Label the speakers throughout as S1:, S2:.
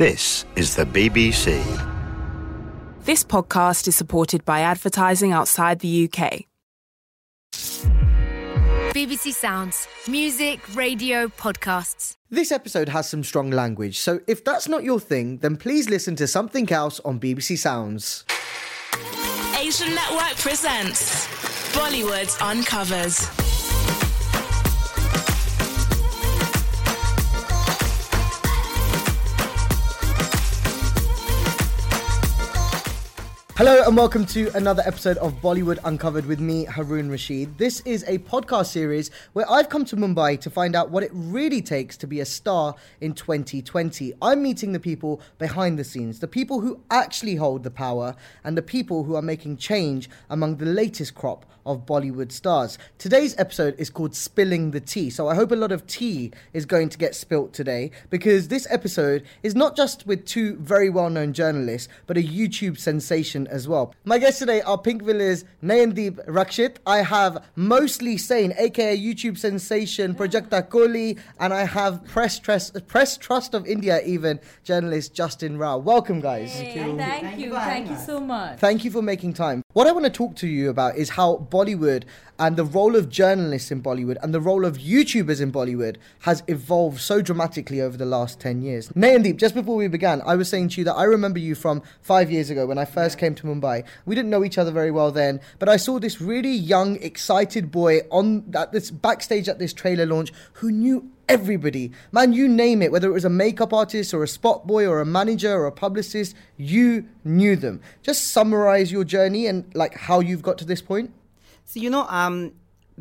S1: This is the BBC.
S2: This podcast is supported by advertising outside the UK.
S3: BBC Sounds. Music, radio, podcasts.
S4: This episode has some strong language, so if that's not your thing, then please listen to something else on BBC Sounds.
S2: Asian Network presents Bollywood Uncovered.
S4: Hello and welcome to another episode of Bollywood Uncovered with me, Haroon Rashid. This is a podcast series where I've come to Mumbai to find out what it really takes to be a star in 2020. I'm meeting the people behind the scenes, the people who actually hold the power, and the people who are making change among the latest crop of Bollywood stars. Today's episode is called Spilling the Tea, so I hope a lot of tea is going to get spilt today because this episode is not just with two very well known journalists, but a YouTube sensation as well. My guests today are Pinkvilla's Nayandeep Rakshit. I have Mostly Sane, aka YouTube sensation Prajakta Koli, and I have Press Trust, Press Trust of India, even journalist Justin Rao. Welcome, guys.
S5: Thank you. Thank you. Thank you so much.
S4: Thank you for making time. What I want to talk to you about is how Bollywood and the role of journalists in Bollywood and the role of YouTubers in Bollywood has evolved so dramatically over the last 10 years. Nayandeep, just before we began, I was saying to you that I remember you from five years ago when I first came to Mumbai. We didn't know each other very well then, but I saw this really young, excited boy on at this backstage at this trailer launch who knew everybody. Man, you name it, whether it was a makeup artist or a spot boy or a manager or a publicist, you knew them. Just summarize your journey and like how you've got to this point.
S6: So, you know, um,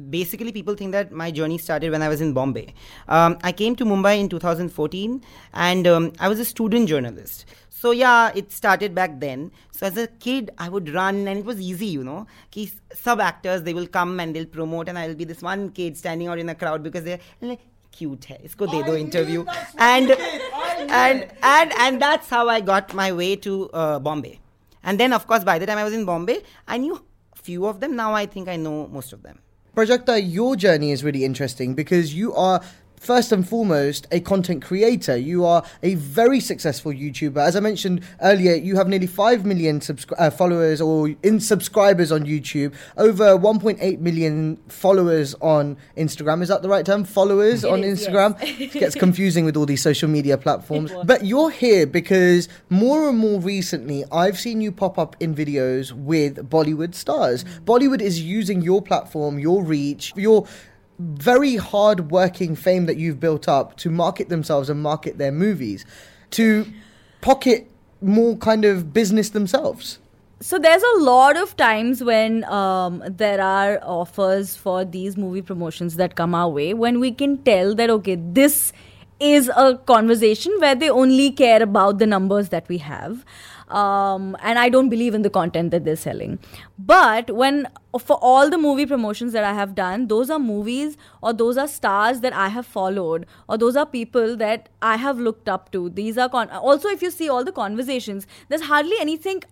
S6: basically people think that my journey started when I was in Bombay. Um, I came to Mumbai in 2014 and um, I was a student journalist. So yeah, it started back then. So as a kid, I would run and it was easy, you know. Ki sub actors, they will come and they'll promote and I'll be this one kid standing out in a crowd because they're like, cute hai isko de do interview and and and and that's how i got my way to uh, bombay and then of course by the time i was in bombay i knew few of them now i think i know most of them
S4: Prajakta, your journey is really interesting because you are first and foremost a content creator. You are a very successful YouTuber. As I mentioned earlier, you have nearly 5 million subscri- uh, followers or in subscribers on YouTube, over 1.8 million followers on Instagram. Is that the right term? Followers
S5: It
S4: on
S5: is,
S4: Instagram?
S5: yes.
S4: It gets confusing with all these social media platforms. But you're here because more and more recently, I've seen you pop up in videos with Bollywood stars. Bollywood is using your platform, your reach, your very hard working fame that you've built up to market themselves and market their movies to pocket more kind of business themselves.
S5: So there's a lot of times when um, there are offers for these movie promotions that come our way when we can tell that okay this is a conversation where they only care about the numbers that we have um, and I don't believe in the content that they're selling. But when for all the movie promotions that I have done, those are movies or those are stars that I have followed or those are people that I have looked up to. These are con- also if you see all the conversations, there's hardly anything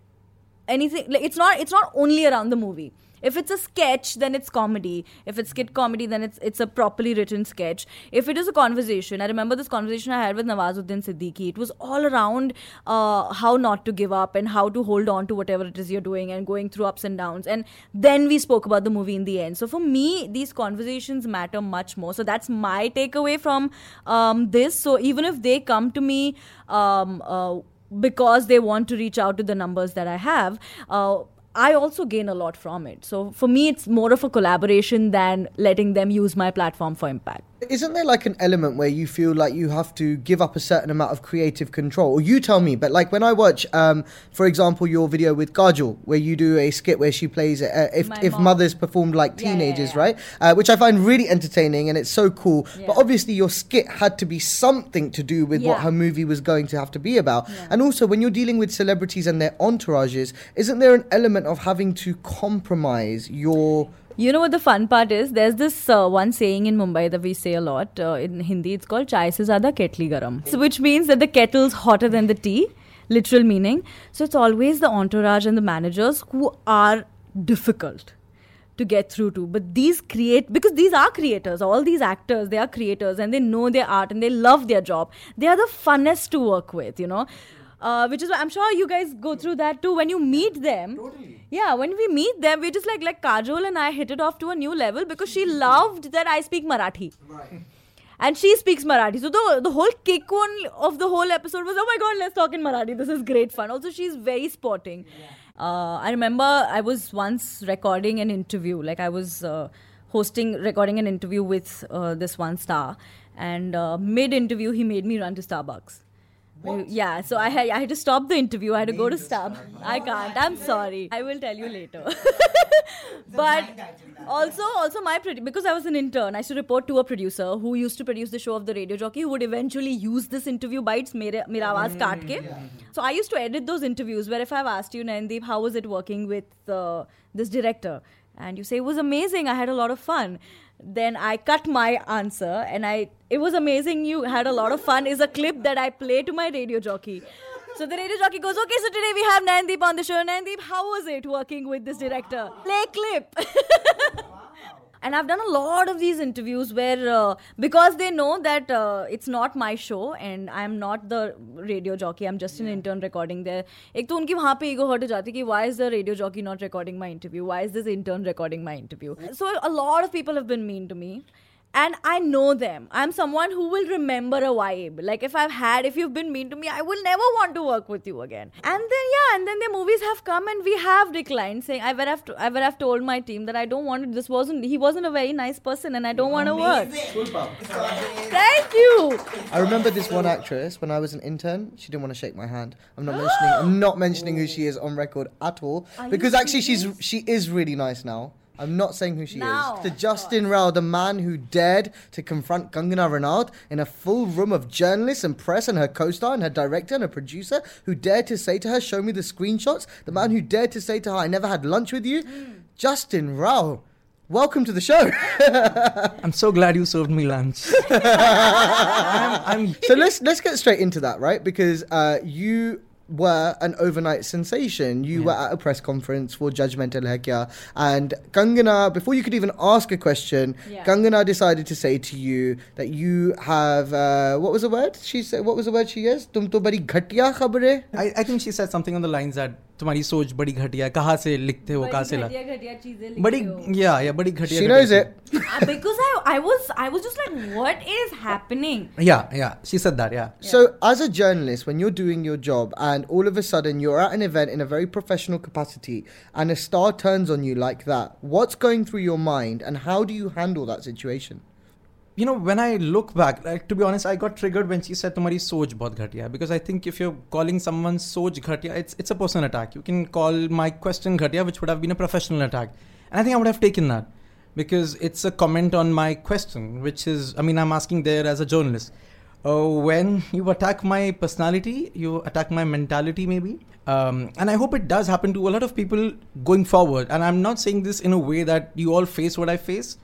S5: anything like it's not it's not only around the movie if it's a sketch then it's comedy. If it's skit comedy then it's it's a properly written sketch. If it is a conversation i remember this conversation i had with nawazuddin siddiqui. It was all around uh, how not to give up and how to hold on to whatever it is you're doing and going through ups and downs. And then we spoke about the movie in the end. So for me these conversations matter much more. So that's my takeaway from um, this. So even if they come to me um, uh, because they want to reach out to the numbers that I have. Uh, I also gain a lot from it. So for me, it's more of a collaboration than letting them use my platform for impact.
S4: Isn't there like an element where you feel like you have to give up a certain amount of creative control? Or you tell me, but like when I watch, um, for example, your video with Kajol, where you do a skit where she plays uh, if,
S5: My
S4: if
S5: mom.
S4: mothers performed like
S5: Yeah, yeah,
S4: teenagers,
S5: yeah.
S4: right? Uh, which I find really entertaining and it's so cool. But obviously, your skit had to be something to do with what her movie was going to have to be about. And also, when you're dealing with celebrities and their entourages, isn't there an element of having to compromise your
S5: You know what the fun part is? There's this uh, one saying in Mumbai that we say a lot uh, in Hindi. It's called "Chai se zyada ketli garam," so which means that the kettle's hotter than the tea, literal meaning. So it's always the entourage and the managers who are difficult to get through to. But these create because these are creators. All these actors, they are creators and they know their art and they love their job. They are the funnest to work with, you know. Uh, which is why I'm sure you guys go through that too when you meet them. Totally. Yeah, when we meet them, we just like like Kajol and I hit it off to a new level because she loved that I speak Marathi. Right. And she speaks Marathi. So the the whole kick one of the whole episode was, oh my god, let's talk in Marathi. This is great fun. Also, she's very sporting. Yeah. Uh, I remember I was once recording an interview. Like I was uh, hosting, recording an interview with uh, this one star, and uh, mid interview he made me run to Starbucks. What? Yeah, so I had I had to stop the interview. I had to go to Starbucks. I can't. I'm sorry. I will tell you later. but also, also my pretty because I was an intern. I used to report to a producer who used to produce the show of the radio jockey who would eventually use this interview bites mere mera awaaz kaat ke. So I used to edit those interviews where if I've asked you Nayandeep how was it working with uh, this director and you say it was amazing. I had a lot of fun then I cut my answer and I it was amazing you had a lot of fun is a clip that I play to my radio jockey. So the radio jockey goes, okay, so today we have Nayandeep on the show. Nayandeep, how was it working with this director? Play clip. and i've done a lot of these interviews where uh, because they know that uh, it's not my show and i'm not the radio jockey i'm just an intern recording there एक तो उनकी वहाँ पे ego hurt हो जाती कि why is the radio jockey not recording my interview why is this intern recording my interview so a lot of people have been mean to me and I know them. I'm someone who will remember a vibe. Like if I've had, if you've been mean to me, I will never want to work with you again. And then yeah, and then the movies have come and we have declined, saying I would have to, I would have told my team that I don't want it. This wasn't he wasn't a very nice person, and I don't want to work. Thank you.
S4: I remember this one actress when I was an intern. She didn't want to shake my hand. I'm not mentioning. I'm not mentioning who she is on record at all Are because actually she's she is really nice now. I'm not saying who she now, is. To Justin Rao, the man who dared to confront Kangana Ranaut in a full room of journalists and press and her co-star and her director and her producer, who dared to say to her, show me the screenshots. The man who dared to say to her, I never had lunch with you. Mm. Justin Rao. Welcome to the show.
S7: I'm so glad you served me lunch.
S4: I'm, I'm so let's let's get straight into that, right? Because uh, you were an overnight sensation. You yeah. were at a press conference for Judgmental Hai and Kangana, before you could even ask a question, yeah. Kangana decided to say to you that you have uh, what was the word she said? What was the word she used? Tum to bari ghatiya khabare.
S7: I, I think she said something on the lines that तुम्हारी सोच बड़ी घटिया कहाँ से लिखते हो कहाँ से बड़ी या या बड़ी घटिया
S4: she knows it
S5: because I I was I was just like what is happening
S7: yeah yeah she said that yeah.
S4: so as a journalist when you're doing your job and all of a sudden you're at an event in a very professional capacity and a star turns on you like that what's going through your mind and how do you handle that situation
S7: You know, when I look back, like to be honest, I got triggered when she said "Tumhari soch bahut ghatiya" because I think if you're calling someone soch ghatiya, it's it's a personal attack. You can call my question ghatiya, which would have been a professional attack, and I think I would have taken that because it's a comment on my question, which is, I mean, I'm asking there as a journalist. Uh, when you attack my personality, you attack my mentality, maybe. Um, and I hope it does happen to a lot of people going forward. And I'm not saying this in a way that you all face what I face,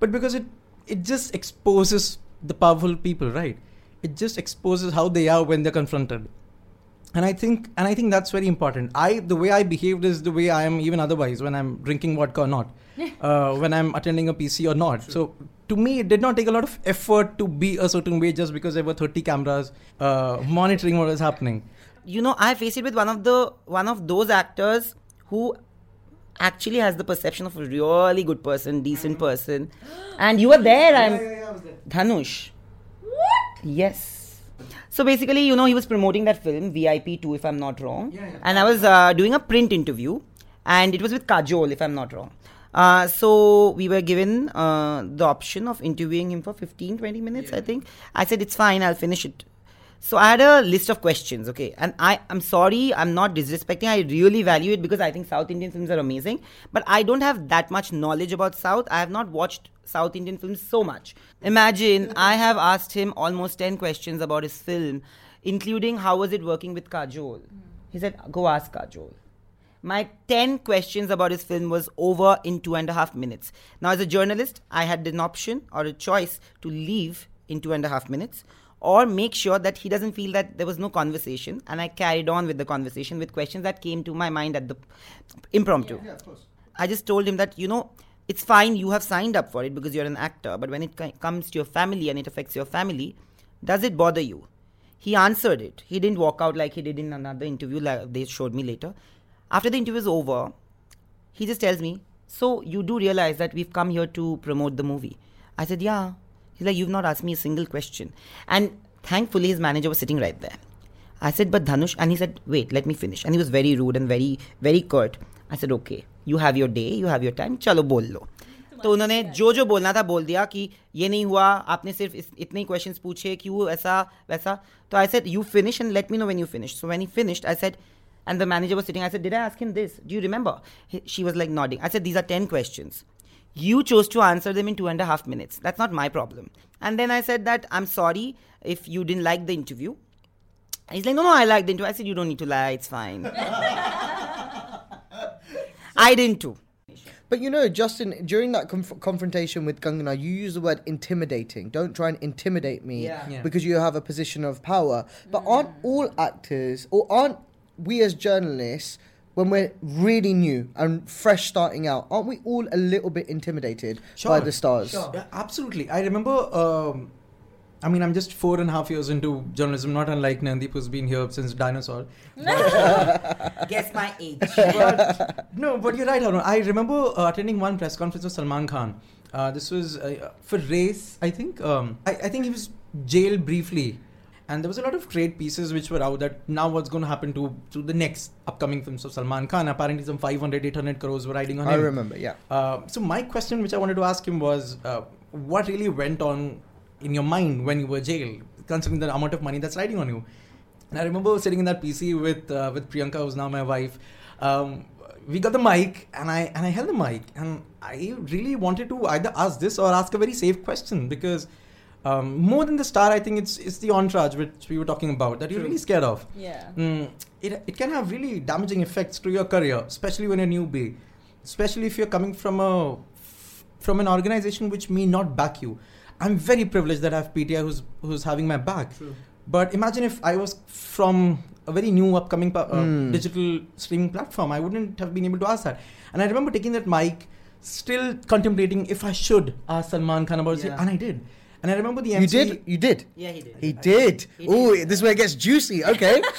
S7: but because it it just exposes the powerful people, right? It just exposes how they are when they're confronted. And I think and I think that's very important. I the way I behaved is the way I am even otherwise when I'm drinking vodka or not, uh, when I'm attending a PC or not. Sure. So to me, it did not take a lot of effort to be a certain way just because there were 30 cameras uh, monitoring what was happening.
S6: You know, I faced it with one of the one of those actors who actually has the perception of a really good person, decent person. And you were there, I'm yeah, yeah, yeah, Dhanush.
S5: What?
S6: Yes. So basically, you know, he was promoting that film, VIP 2, if I'm not wrong. And I was uh, doing a print interview, and it was with Kajol, if I'm not wrong. Uh, so we were given uh, the option of interviewing him for 15 20 minutes i think i said it's fine i'll finish it so I had a list of questions, okay, and I I'm sorry, I'm not disrespecting. I really value it because I think South Indian films are amazing, but I don't have that much knowledge about South. I have not watched South Indian films so much. Imagine I have asked him almost ten questions about his film, including how was it working with Kajol. He said, "Go ask Kajol." My 10 questions about his film was over in two and a half minutes. Now, as a journalist, I had an option or a choice to leave in two and a half minutes or make sure that he doesn't feel that there was no conversation and i carried on with the conversation with questions that came to my mind at the impromptu
S4: yeah, yeah, of course.
S6: I just told him that, you know, it's fine, you have signed up for it because you're an actor, but when it comes to your family and it affects your family, does it bother you? He answered it. He didn't walk out like he did in another interview, like they showed me later. After the interview is over, he just tells me, So you do realize that we've come here to promote the movie? I said, Yeah. He's like, You've not asked me a single question. And thankfully, his manager was sitting right there. I said, But Dhanush, and he said, Wait, let me finish. And he was very rude and very, very curt. I said, Okay, you have your day, you have your time, chalo bol lo. तो उन्होंने जो जो बोलना था बोल दिया कि ये नहीं हुआ आपने सिर्फ इस, इतने ही क्वेश्चंस पूछे क्यों ऐसा वैसा तो I said you finish and let me know when you finish so when he finished I said and the manager was sitting i said did i ask him this do you remember He- she was like nodding i said these are 10 questions you chose to answer them in two and a half minutes that's not my problem and then i said that i'm sorry if you didn't like the interview he's like no no i liked the interview i said you don't need to lie it's fine i didn't too
S4: But you know, Justin, during that conf- confrontation with Kangana, you use the word intimidating. Don't try and intimidate me
S6: Yeah.
S7: Yeah.
S4: because you have a position of power. But mm. aren't all actors, or aren't we as journalists, when we're really new and fresh starting out, aren't we all a little bit intimidated by the stars?
S7: Yeah, absolutely. I remember. Um, I mean, I'm just four and a half years into journalism, not unlike Nandip, who's been here since dinosaur.
S6: guess my age
S7: No, but you're right, Arun. I remember uh, attending one press conference with Salman Khan. Uh, this was uh, for race, I think. Um, I, I think he was jailed briefly. And there was a lot of trade pieces which were out that now what's going to happen to, to the next upcoming films of Salman Khan. Apparently, some 500, 800 crores were riding on
S4: I
S7: him.
S4: I remember, yeah.
S7: Uh, so my question, which I wanted to ask him, was uh, what really went on in your mind when you were jailed, considering the amount of money that's riding on you. And I remember sitting in that PC with uh, with Priyanka, who's now my wife. Um, we got the mic, and I and I held the mic, and I really wanted to either ask this or ask a very safe question because. Um, more than the star, I think it's it's the entourage which we were talking about that you're really scared of.
S5: Yeah.
S7: Mm, it, it can have really damaging effects to your career, especially when you're a newbie, especially if you're coming from a from an organization which may not back you. I'm very privileged that I have PTI who's who's having my back. But imagine if I was from a very new upcoming pa- uh,
S4: Mm.
S7: digital streaming platform, I wouldn't have been able to ask that. And I remember taking that mic, still contemplating if I should ask Salman Khan about it, and I did. And I remember the MC.
S4: You did? You did?
S6: yeah he did
S4: He did.
S6: He
S4: Oh, this is where it gets juicy. Okay.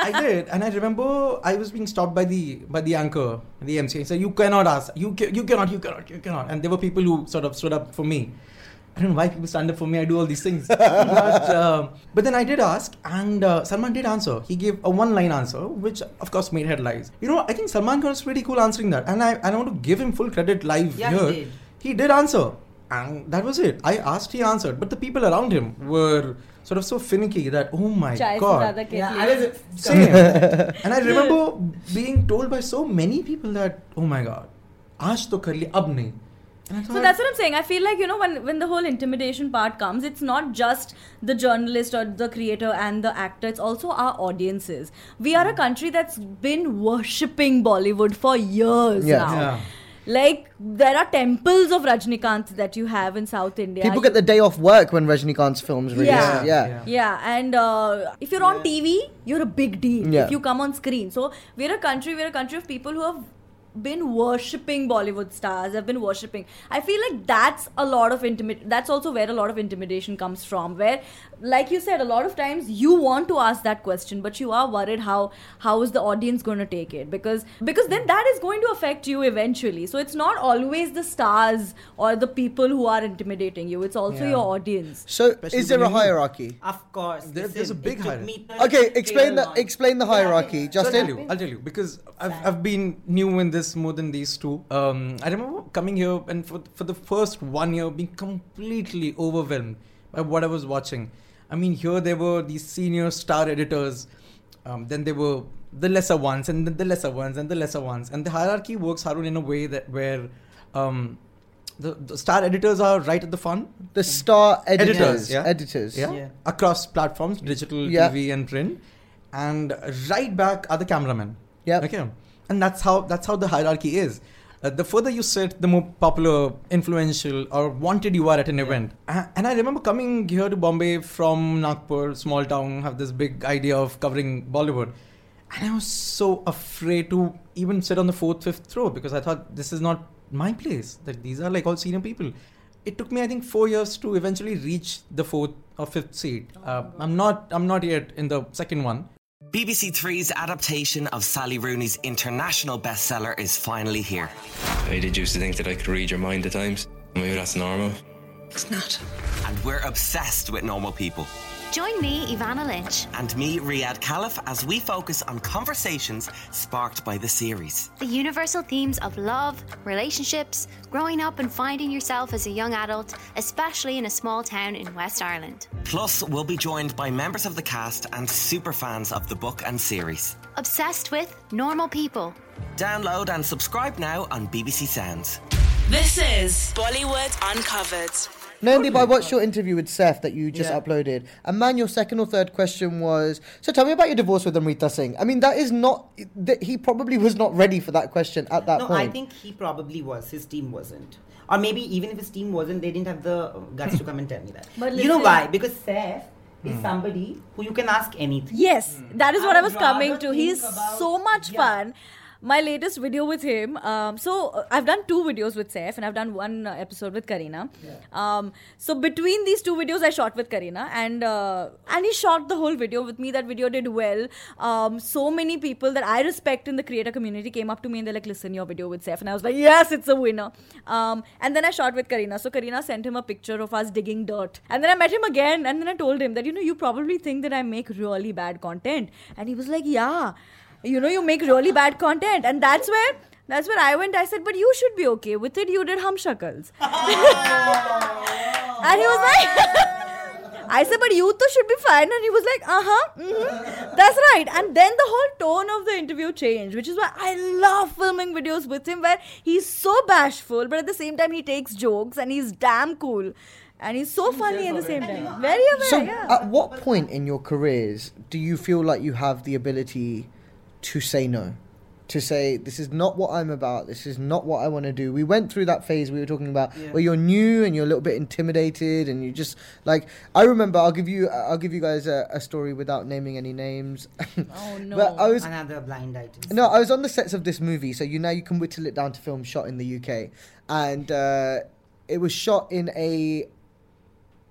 S7: I did, and I remember I was being stopped by the by the anchor, the MC. He said, "You cannot ask. You ca- you cannot. You cannot. You cannot." And there were people who sort of stood up for me. I don't know why people stand up for me. I do all these things, but uh, but then I did ask, and uh, Salman did answer. He gave a one-line answer, which of course made headlines. You know, I think Salman Khan was pretty cool answering that, and I I want to give him full credit live
S6: Yeah, he
S7: here.
S6: did.
S7: He did answer, and that was it. I asked, he answered, but the people around him were sort of so finicky that oh my
S5: Chai
S7: god,
S6: yeah, I was,
S7: same. and I remember being told by so many people that oh my god, aaj to kar li, ab nahi.
S5: So that's what I'm saying. I feel like you know when when the whole intimidation part comes, it's not just the journalist or the creator and the actor. It's also our audiences. We are a hmm. country that's been worshipping Bollywood for years
S4: yeah.
S5: now.
S7: Yeah
S5: like there are temples of Rajinikanth that you have in South India.
S4: People get the day off work when Rajinikanth's films release.
S5: Yeah.
S4: Yeah.
S7: Yeah.
S5: Yeah, and uh, if you're on TV, you're a big deal.
S4: Yeah.
S5: If you come on screen, so we're a country. We're a country of people who have been worshipping Bollywood stars. I've been worshipping. I feel like that's a lot of intimid. That's also where a lot of intimidation comes from. Where, like you said, a lot of times you want to ask that question, but you are worried how how is the audience going to take it because because then that is going to affect you eventually. So it's not always the stars or the people who are intimidating you. It's also
S7: Yeah.
S5: your audience.
S4: So,
S7: Especially
S4: is there
S7: when
S4: a
S7: you're
S4: hierarchy?
S6: Of course.
S7: There- there's a big hierarchy.
S4: Okay, explain the
S6: long.
S4: explain the hierarchy,
S7: So I'll
S4: Justin.
S7: tell you. I'll tell you because I've, I've been new in this more than these two. Um, I remember coming here and for for the first one year being completely overwhelmed by what I was watching. I mean, here there were these senior star editors. Um, then there were the lesser ones, and then the lesser ones, and the lesser ones, and the hierarchy works, Haroon, in a way that where um, the, the star editors are right at the front,
S4: The star editors.
S7: Editors, yeah.
S4: Editors.
S7: yeah,
S6: Yeah.
S7: across platforms, digital,
S4: Yeah.
S7: TV, and print, and right back are the cameramen.
S4: Yep.
S7: Okay, and that's how that's how the hierarchy is. Uh, the further you sit, the more popular, influential, or wanted you are at an event. A- And I remember coming here to Bombay from Nagpur, small town, have this big idea of covering Bollywood. And I was so afraid to even sit on the fourth, fifth row because I thought this is not my place. That these are like all senior people. It took me, I think, four years to eventually reach the fourth or fifth seat. Uh, I'm not, I'm not yet in the second one.
S8: BBC Three's adaptation of Sally Rooney's international bestseller is finally here.
S9: I did used to think that I could read your mind at times. Maybe that's normal.
S8: It's not. And we're obsessed with normal people.
S10: Join me, Ivana Lynch.
S8: And me, Riyadh Khalaf, as we focus on conversations sparked by the series.
S10: The universal themes of love, relationships, growing up and finding yourself as a young adult, especially in a small town in West Ireland.
S8: Plus, we'll be joined by members of the cast and super fans of the book and series.
S10: Obsessed with normal people.
S8: Download and subscribe now on BBC Sounds.
S2: This is Bollywood Uncovered.
S4: Nandi, by what's your interview with Saif that you just
S6: Yeah.
S4: uploaded. And man, your second or third question was so tell me about your divorce with Amrita Singh. I mean, that is not, that he probably was not ready for that question at that point.
S6: no,
S4: point.
S6: I think he probably was. His team wasn't. Or maybe even if his team wasn't, they didn't have the guts to come and tell me that.
S5: But
S6: you know why? Because Saif is hmm. somebody who you can ask anything.
S5: Yes, that is what
S6: I
S5: I was coming to. He's
S6: think
S5: so much
S6: Yeah.
S5: fun. My latest video with him. Um, so uh, I've done two videos with Saif, and I've done one episode with Kareena. Um, so between these two videos, I shot with Kareena, and uh, and he shot the whole video with me. That video did well. Um, so many people that I respect in the creator community came up to me and they're like, "Listen, your video with Saif," and I was like, "Yes, it's a winner." Um, and then I shot with Kareena. So Kareena sent him a picture of us digging dirt, and then I met him again, and then I told him that you know you probably think that I make really bad content, and he was like, "Yeah." You know you make really bad content and that's where that's where I went. I said, but you should be okay with it. You did Humshakals. and he was like, I said, but you too should be fine. And he was like, uh huh, mm-hmm. that's right. And then the whole tone of the interview changed, which is why I love filming videos with him where he's so bashful, but at the same time, he takes jokes and he's damn cool. And he's so funny at the same time. Very aware,
S4: So,
S5: yeah.
S4: at what point in your careers do you feel like you have the ability to say no? To say, this is not what I'm about, this is not what I want to do. We went through that phase we were talking about where you're new and you're a little bit intimidated and you just like I remember I'll give you I'll give you guys a, a story without naming any names.
S5: Oh, no.
S4: but I was
S6: Another blind item.
S4: no, I was on the sets of this movie, so you know you can whittle it down to film shot in the UK, and uh, it was shot in a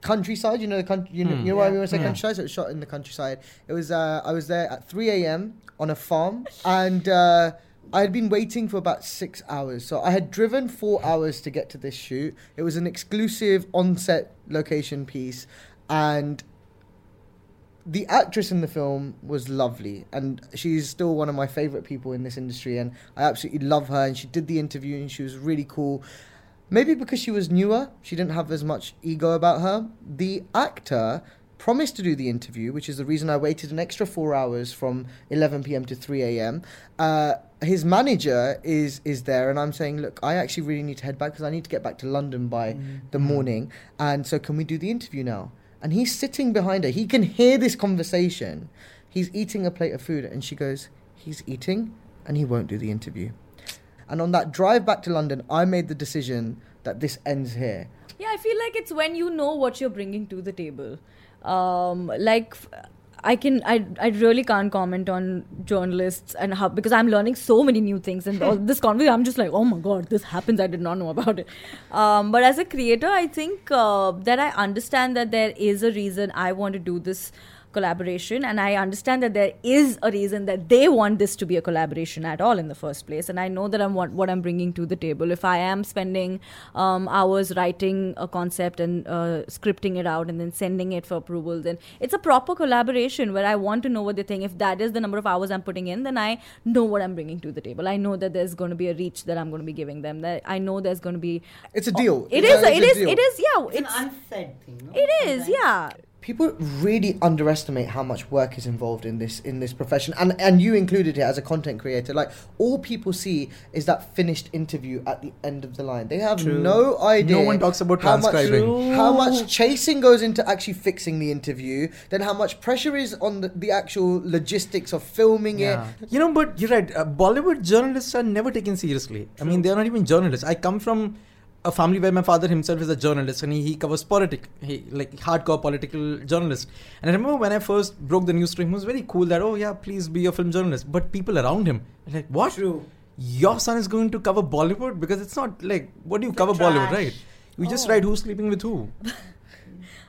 S4: countryside. You know the country. You know, you know why we want to say countryside? So it was shot in the countryside. It was. Uh, I was there at 3 a.m. on a farm, and uh, I had been waiting for about six hours. So I had driven four hours to get to this shoot. It was an exclusive on-set location piece, and the actress in the film was lovely and she's still one of my favorite people in this industry and i absolutely love her and she did the interview and she was really cool maybe because she was newer she didn't have as much ego about her the actor promised to do the interview which is the reason i waited an extra four hours from 11 p.m to 3 a.m uh, his manager is is there and i'm saying look i actually really need to head back because i need to get back to london by the morning and so can we do the interview now and he's sitting behind her. He can hear this conversation. He's eating a plate of food, and she goes, He's eating, and he won't do the interview. And on that drive back to London, I made the decision that this ends here.
S5: Yeah, I feel like it's when you know what you're bringing to the table. Um, like, I can, I, I really can't comment on journalists and how because I'm learning so many new things and all this conversation. I'm just like, oh my god, this happens. I did not know about it. Um, but as a creator, I think uh, that I understand that there is a reason I want to do this collaboration and i understand that there is a reason that they want this to be a collaboration at all in the first place and i know that i'm what, what i'm bringing to the table if i am spending um, hours writing a concept and uh, scripting it out and then sending it for approval then it's a proper collaboration where i want to know what they think if that is the number of hours i'm putting in then i know what i'm bringing to the table i know that there's going to be a reach that i'm going to be giving them that i know there's going to be
S4: It's a deal.
S5: it
S4: it's
S5: is.
S4: A,
S5: it is.
S4: Deal.
S5: It is. yeah
S6: It's,
S5: it's,
S6: an unsaid thing. No?
S5: it is yeah
S4: People really underestimate how much work is involved in this in this profession, and and you included it as a content creator. Like all people see is that finished interview at the end of the line. They have no idea.
S7: No one talks about
S4: how much-
S7: transcribing.
S4: how much chasing goes into actually fixing the interview, then how much pressure is on the, the actual logistics of filming it.
S7: You know, but you're right. Uh, Bollywood journalists are never taken seriously. I mean, they're not even journalists. I come from a family where my father himself is a journalist and he, he covers politic, he like hardcore political journalist. And I remember when I first broke the news to him, it was very cool that oh yeah, please be a film journalist. But people around him, like what?
S6: True.
S7: Your son is going to cover Bollywood because it's not like what do you cover
S6: trash.
S7: Bollywood, right? You just
S5: Oh.
S7: write who's sleeping with who.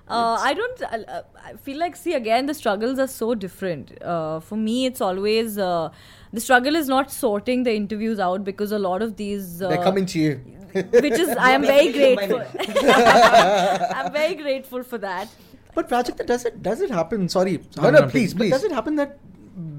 S5: Uh, I don't. Uh, uh, I feel like see again the struggles are so different. Uh, for me, it's always uh, the struggle is not sorting the interviews out because a lot of these uh,
S4: They're coming to you.
S5: which is I am very grateful. I'm very grateful for that.
S7: But Prajakta, does it does it happen? Sorry,
S4: No,
S7: I'm
S4: no,
S7: not-
S4: please,
S7: but
S4: please.
S7: Does it happen that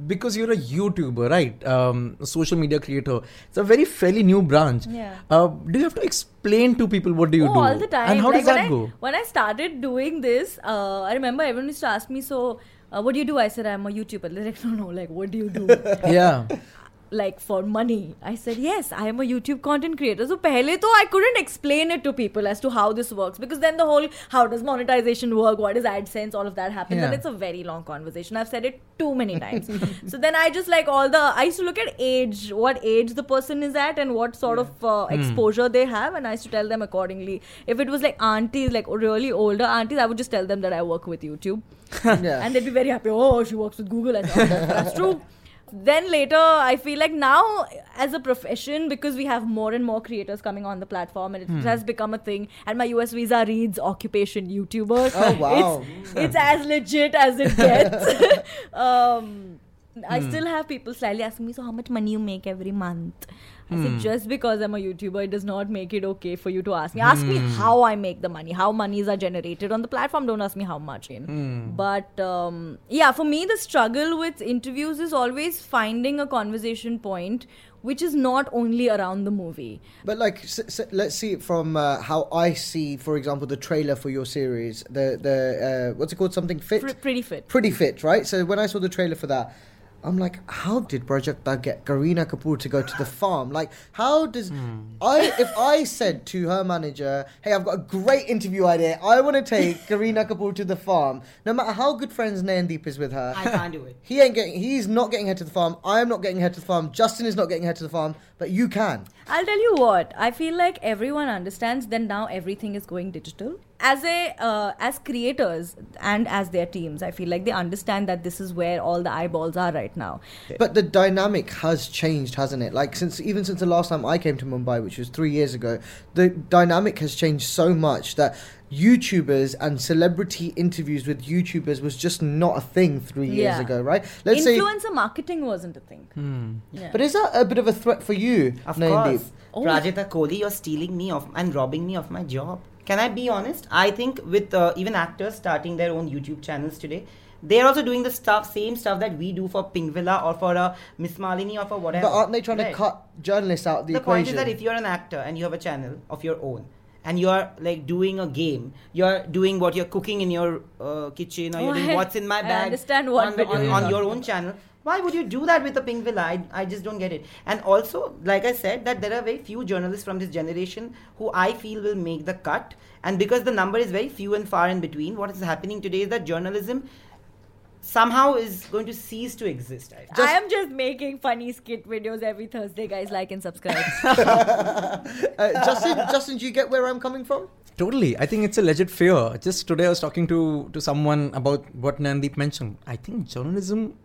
S7: because you're a YouTuber, right? Um, social media creator. It's a very fairly new branch.
S5: Yeah.
S7: Uh, do you have to explain to people what do you
S5: oh,
S7: do?
S5: all the time.
S7: And how
S5: like
S7: does
S5: when
S7: that
S5: I,
S7: go?
S5: When I started doing this, uh, I remember everyone used to ask me, "So, uh, what do you do?" I said, "I'm a YouTuber." They're like, "No, no, like, what do you do?"
S7: yeah.
S5: like for money. I said, yes, I am a YouTube content creator. So pehle to I couldn't explain it to people as to how this works because then the whole how does monetization work, what is AdSense, all of that happens, and
S7: Yeah.
S5: it's a very long conversation. I've said it too many times. so then I just like all the I used to look at age, what age the person is at, and what sort of uh, exposure they have, and I used to tell them accordingly. If it was like aunties, like really older aunties, I would just tell them that I work with YouTube
S4: yeah.
S5: and they'd be very happy. Oh, she works with Google. That's, that's true. Then later, I feel like now, as a profession, because we have more and more creators coming on the platform, and it
S4: Hmm.
S5: has become a thing. And my US visa reads occupation YouTuber.
S4: Oh, wow.
S5: It's, it's as legit as it gets. um, I
S4: Hmm.
S5: still have people slightly asking me, so how much money you make every month? I
S4: Hmm.
S5: said, just because I'm a YouTuber, it does not make it okay for you to ask me. Ask me how I make the money, how monies are generated on the platform. Don't ask me how much. In. But um, yeah, for me, the struggle with interviews is always finding a conversation point which is not only around the movie.
S4: But like, s- s- let's see it from uh, how I see, for example, the trailer for your series. The the uh, what's it called? Something fit.
S5: Pr- pretty fit.
S4: Pretty fit, right? So when I saw the trailer for that, I'm like, how did Prajakta get Kareena Kapoor to go to the farm? Like, how does hmm. I? If I said to her manager, "Hey, I've got a great interview idea. I want to take Kareena Kapoor to the farm," no matter how good friends Nayandeep is with her,
S6: I can't do it.
S4: he ain't getting. He's not getting her to the farm. I am not getting her to the farm. Justin is not getting her to the farm. But you can.
S5: I'll tell you what. I feel like everyone understands. Then now everything is going digital. As a uh, as creators and as their teams, I feel like they understand that this is where all the eyeballs are right now.
S4: But the dynamic has changed, hasn't it? Like since even since the last time I came to Mumbai, which was three years ago, the dynamic has changed so much that YouTubers and celebrity interviews with YouTubers was just not a thing three years
S5: Yeah.
S4: ago, right? Let's say,
S5: Influencer marketing wasn't a thing. Yeah.
S4: but is that a bit of a threat for you,
S6: Of
S4: Nayandeep?
S6: course.
S5: Oh.
S6: Prajakta Koli, you're stealing me off and robbing me of my job. Can I be honest? I think with uh, even actors starting their own YouTube channels today, they're also doing the stuff, same stuff that we do for Pinkvilla or for uh, MissMalini or for whatever.
S4: But aren't they trying to cut journalists out of the,
S6: the
S4: equation?
S6: point is that if you're an actor and you have a channel of your own and you're like doing a game you're doing what you're cooking in your uh, kitchen or
S5: Oh,
S6: you're doing
S5: I-
S6: what's in my
S5: I
S6: bag
S5: understand what
S6: on, on, on your own channel why would you do that with a Pinkvilla I, I just don't get it and also like i said that there are very few journalists from this generation who i feel will make the cut and because the number is very few and far in between what is happening today is that journalism somehow is going to cease to exist I feel.
S5: I am just making funny skit videos every Thursday, guys. Like and subscribe.
S4: uh, Justin, Justin, do you get where I'm coming from?
S7: Totally. I think it's a legit fear. Just today I was talking to, to someone about what Nandeep mentioned. I think journalism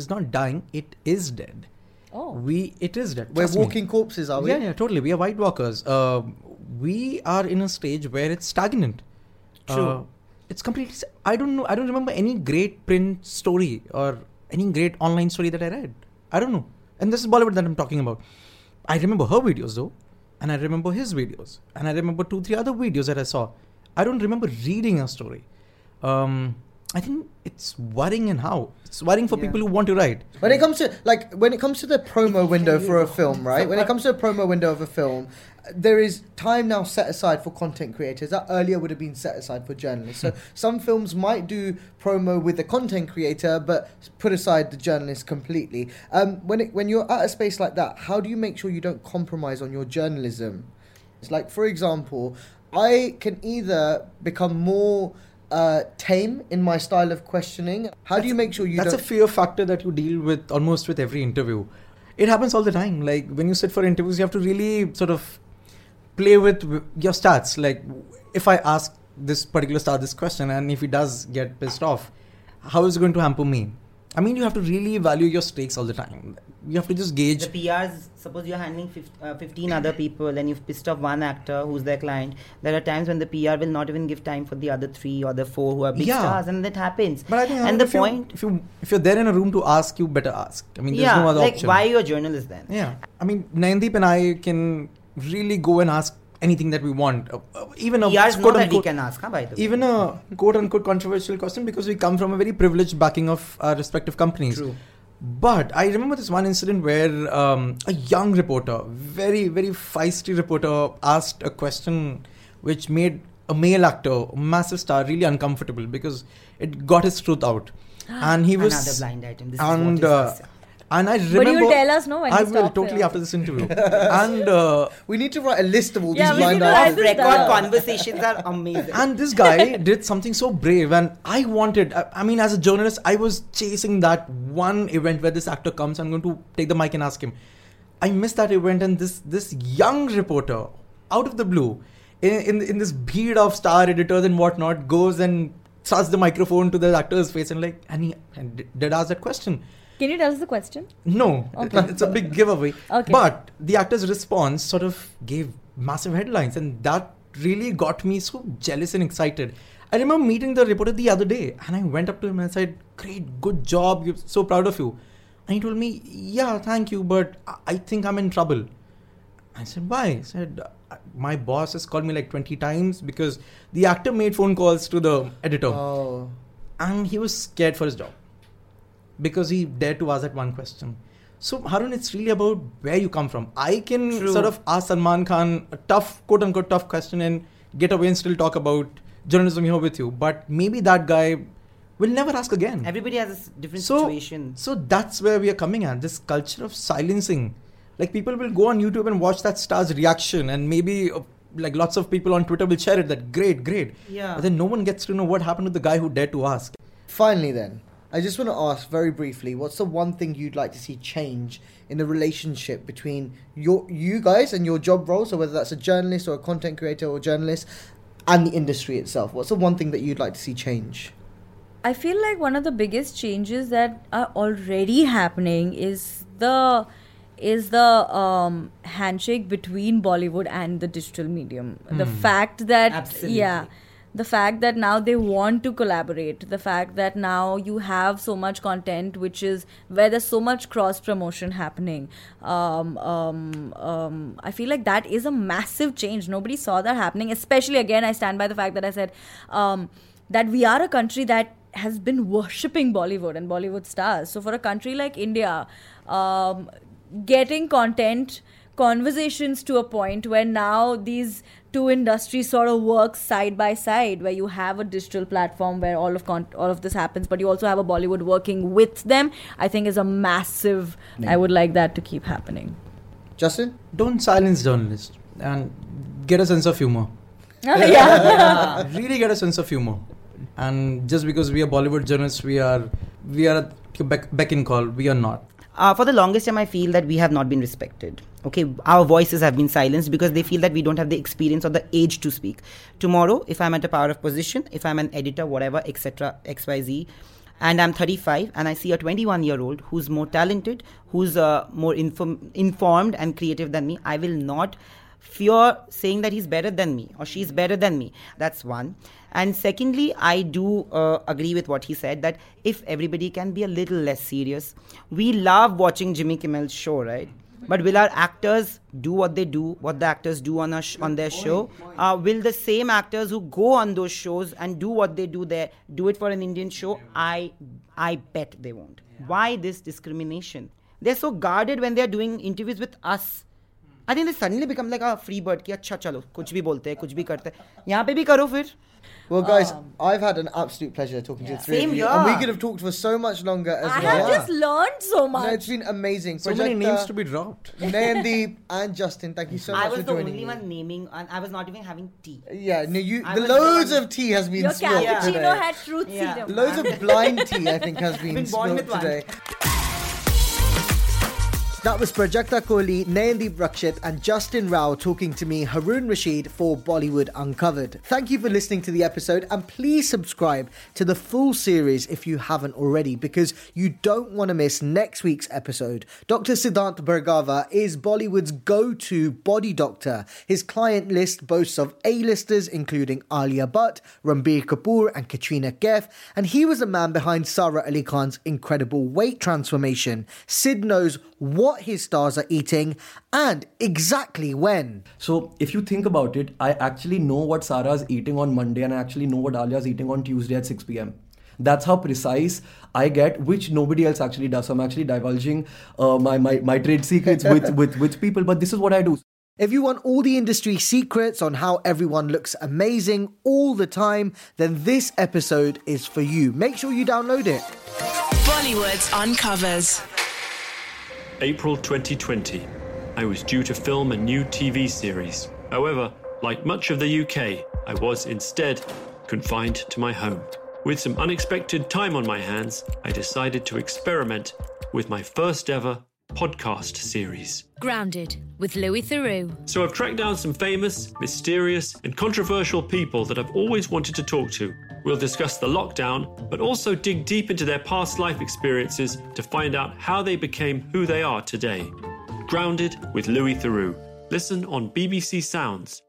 S7: is not dying, it is dead.
S5: oh.
S7: We it is dead.
S4: We're
S7: Trust me.
S4: walking corpses, are we?
S7: Yeah, yeah, totally. We are white walkers. Uh, we are in a stage where it's stagnant.
S6: True.
S7: Uh, it's completely. I don't know. I don't remember any great print story or any great online story that I read. I don't know. And this is Bollywood that I'm talking about. I remember her videos though, and I remember his videos, and I remember two, three other videos that I saw. I don't remember reading a story. Um, I think it's worrying and how it's worrying for
S6: Yeah.
S7: people who want to write.
S4: When it comes to like when it comes to the promo window for a film, right? When it comes to the promo window of a film, there is time now set aside for content creators. That earlier would have been set aside for journalists. So some films might do promo with the content creator, but put aside the journalist completely. Um, when it, when you're at a space like that, how do you make sure you don't compromise on your journalism? It's like, for example, I can either become more uh, tame in my style of questioning. How do you make sure you
S7: that's a fear factor that you deal with almost with every interview it happens all the time like when you sit for interviews you have to really sort of play with your stats. Like, if I ask this particular star this question, and if he does get pissed off, how is it going to hamper me? I mean, you have to really value your stakes all the time. You have to just gauge.
S6: The PRs, suppose you're handling fif- uh, 15 other people and you've pissed off one actor who's their client. There are times when the PR will not even give time for the other three or the four who are big
S7: Yeah.
S6: stars, and that happens.
S7: But I think
S6: and the
S7: if you-
S6: point,
S7: if you if you're there in a room to ask, you better ask. I mean, there's
S6: yeah,
S7: no other
S6: like
S7: option.
S6: why are you a journalist then?
S7: Yeah, I mean, Nayandeep and I can really go and ask anything that we want, uh, uh, even a
S6: PRs
S7: quote
S6: we
S7: unquote-
S6: can ask, huh, by the way.
S7: even a quote unquote controversial question because we come from a very privileged backing of our respective companies.
S6: True.
S7: But I remember this one incident where um, a young reporter, very, very feisty reporter, asked a question which made a male actor, a massive star, really uncomfortable because it got his truth out. And he was.
S6: Another blind item. This is
S7: and,
S6: what is
S7: uh. And I
S5: But
S7: remember.
S5: you'll tell us, no, when
S7: I
S5: you
S7: will
S5: stop
S7: totally
S5: here.
S7: after this interview. and uh,
S4: We need to write a list of all
S5: Yeah,
S4: these
S5: we
S4: blind
S5: need to write
S4: items.
S6: Record
S5: down.
S6: conversations are amazing.
S7: and this guy did something so brave and i wanted I, I mean as a journalist i was chasing that one event where this actor comes i'm going to take the mic and ask him i missed that event and this this young reporter out of the blue in in, in this bead of star editors and whatnot goes and thrusts the microphone to the actor's face and like and he and did- did ask that question
S5: Can you tell us the question?
S7: no,
S5: Okay.
S7: it's a big giveaway.
S5: Okay.
S7: But the actor's response sort of gave massive headlines, and that really got me so jealous and excited. I remember meeting the reporter the other day, and I went up to him and I said, "Great, good job. You're so proud of you." And he told me, "Yeah, thank you, but I- I think I'm in trouble." I said, "Why?" He said, "Uh, "My boss has called me like 20 times because the actor made phone calls to the editor,
S4: Oh.
S7: and he was scared for his job." Because he dared to ask that one question. So Haroon, it's really about where you come from. I can
S6: True.
S7: sort of ask Salman Khan a tough, quote unquote, tough question and get away and still talk about journalism here with you. But maybe that guy will never ask again.
S6: Everybody has a different
S7: so,
S6: situation.
S7: so that's where we are coming at this culture of silencing. Like people will go on YouTube and watch that star's reaction, and maybe uh, like lots of people on Twitter will share it. That great, great.
S6: Yeah.
S7: But then no one gets to know what happened to the guy who dared to ask.
S4: Finally, then, I just want to ask very briefly: What's the one thing you'd like to see change in the relationship between your you guys and your job role? So whether that's a journalist or a content creator or journalist, and the industry itself. What's the one thing that you'd like to see change?
S5: I feel like one of the biggest changes that are already happening is the is the um, handshake between Bollywood and the digital medium. The fact that
S6: Absolutely.
S5: yeah, the fact that now they want to collaborate. The fact that now you have so much content, which is where there's so much cross promotion happening. Um, um, um, I feel like that is a massive change. Nobody saw that happening. Especially again, I stand by the fact that I said. Um, that we are a country that has been worshipping Bollywood and Bollywood stars. So for a country like India, um, getting content conversations to a point where now these two industries sort of work side by side where you have a digital platform where all of con- all of this happens but you also have a bollywood working with them i think is a massive i would like that to keep happening
S4: Justin,
S7: don't silence journalists and get a sense of humor.
S5: yeah
S7: really get a sense of humor. And just because we are Bollywood journalists, we are we are at your beck, beck and call. We are not.
S6: Uh, for the longest time, I feel that we have not been respected. Okay, our voices have been silenced because they feel that we don't have the experience or the age to speak. Tomorrow, if I'm at a power of position, if I'm an editor, whatever, etc., XYZ, and I'm 35 and I see a 21 year old who's more talented, who's uh, more inform- informed and creative than me, I will not fear saying that he's better than me or she's better than me. That's one. And secondly, I do uh, agree with what he said that if everybody can be a little less serious, we love watching Jimmy Kimmel's show, right? But will our actors do what they do, what the actors do on, a sh- on their show? Uh, will the same actors who go on those shows and do what they do there do it for an Indian show? I, I bet they won't. Why this discrimination? They're so guarded when they're doing interviews with us. I think they suddenly become like a free bird कि अच्छा चलो कुछ भी बोलते हैं कुछ भी करते हैं यहाँ पे भी करो फिर
S4: well, guys, um, I've had an absolute pleasure talking to the three
S6: Same
S4: of you, and we could have talked for so much longer as
S5: i
S4: well.
S5: have just learned so
S4: No,
S5: much
S4: it's been amazing.
S7: So many
S4: Prajakta,
S7: names to be dropped.
S4: Nayandeep and Justin, thank you so much for joining.
S6: I was the only
S4: me.
S6: one naming and I was not even having tea
S4: Yeah, no, you.
S6: I
S4: The
S6: was the
S4: loads of tea has been
S5: your
S4: spilled
S5: cappuccino
S4: today.
S5: had truth
S6: Yeah.
S5: serum
S4: Loads of blind tea, I think, has been,
S6: Been born
S4: spilled
S6: with one.
S4: today. That was Prajakta Koli, Nayandeep Rakshit, and Justin Rao talking to me, Haroon Rashid, for Bollywood Uncovered. Thank you for listening to the episode, and please subscribe to the full series if you haven't already, because you don't want to miss next week's episode. Dr. Siddhant Bhargava is Bollywood's go to body doctor. His client list boasts of A-listers including Alia Bhatt, Ranbir Kapoor, and Katrina Kaif, and he was the man behind Sara Ali Khan's incredible weight transformation. Sid knows what his stars are eating and exactly when.
S11: So, if you think about it, I actually know what Sarah is eating on Monday and I actually know what Alia's eating on Tuesday at 6 pm. That's how precise I get, which nobody else actually does. So I'm actually divulging uh, my, my, my trade secrets with, with, with people, but this is what I do.
S4: If you want all the industry secrets on how everyone looks amazing all the time, then this episode is for you. Make sure you download it.
S2: Bollywood Uncovered.
S12: April 2020. I was due to film a new TV series. However, like much of the UK, I was instead confined to my home. With some unexpected time on my hands, I decided to experiment with my first ever podcast series.
S3: Grounded with Louis Theroux.
S12: So I've tracked down some famous, mysterious, and controversial people that I've always wanted to talk to. We'll discuss the lockdown, but also dig deep into their past life experiences to find out how they became who they are today. Grounded with Louis Theroux. Listen on BBC Sounds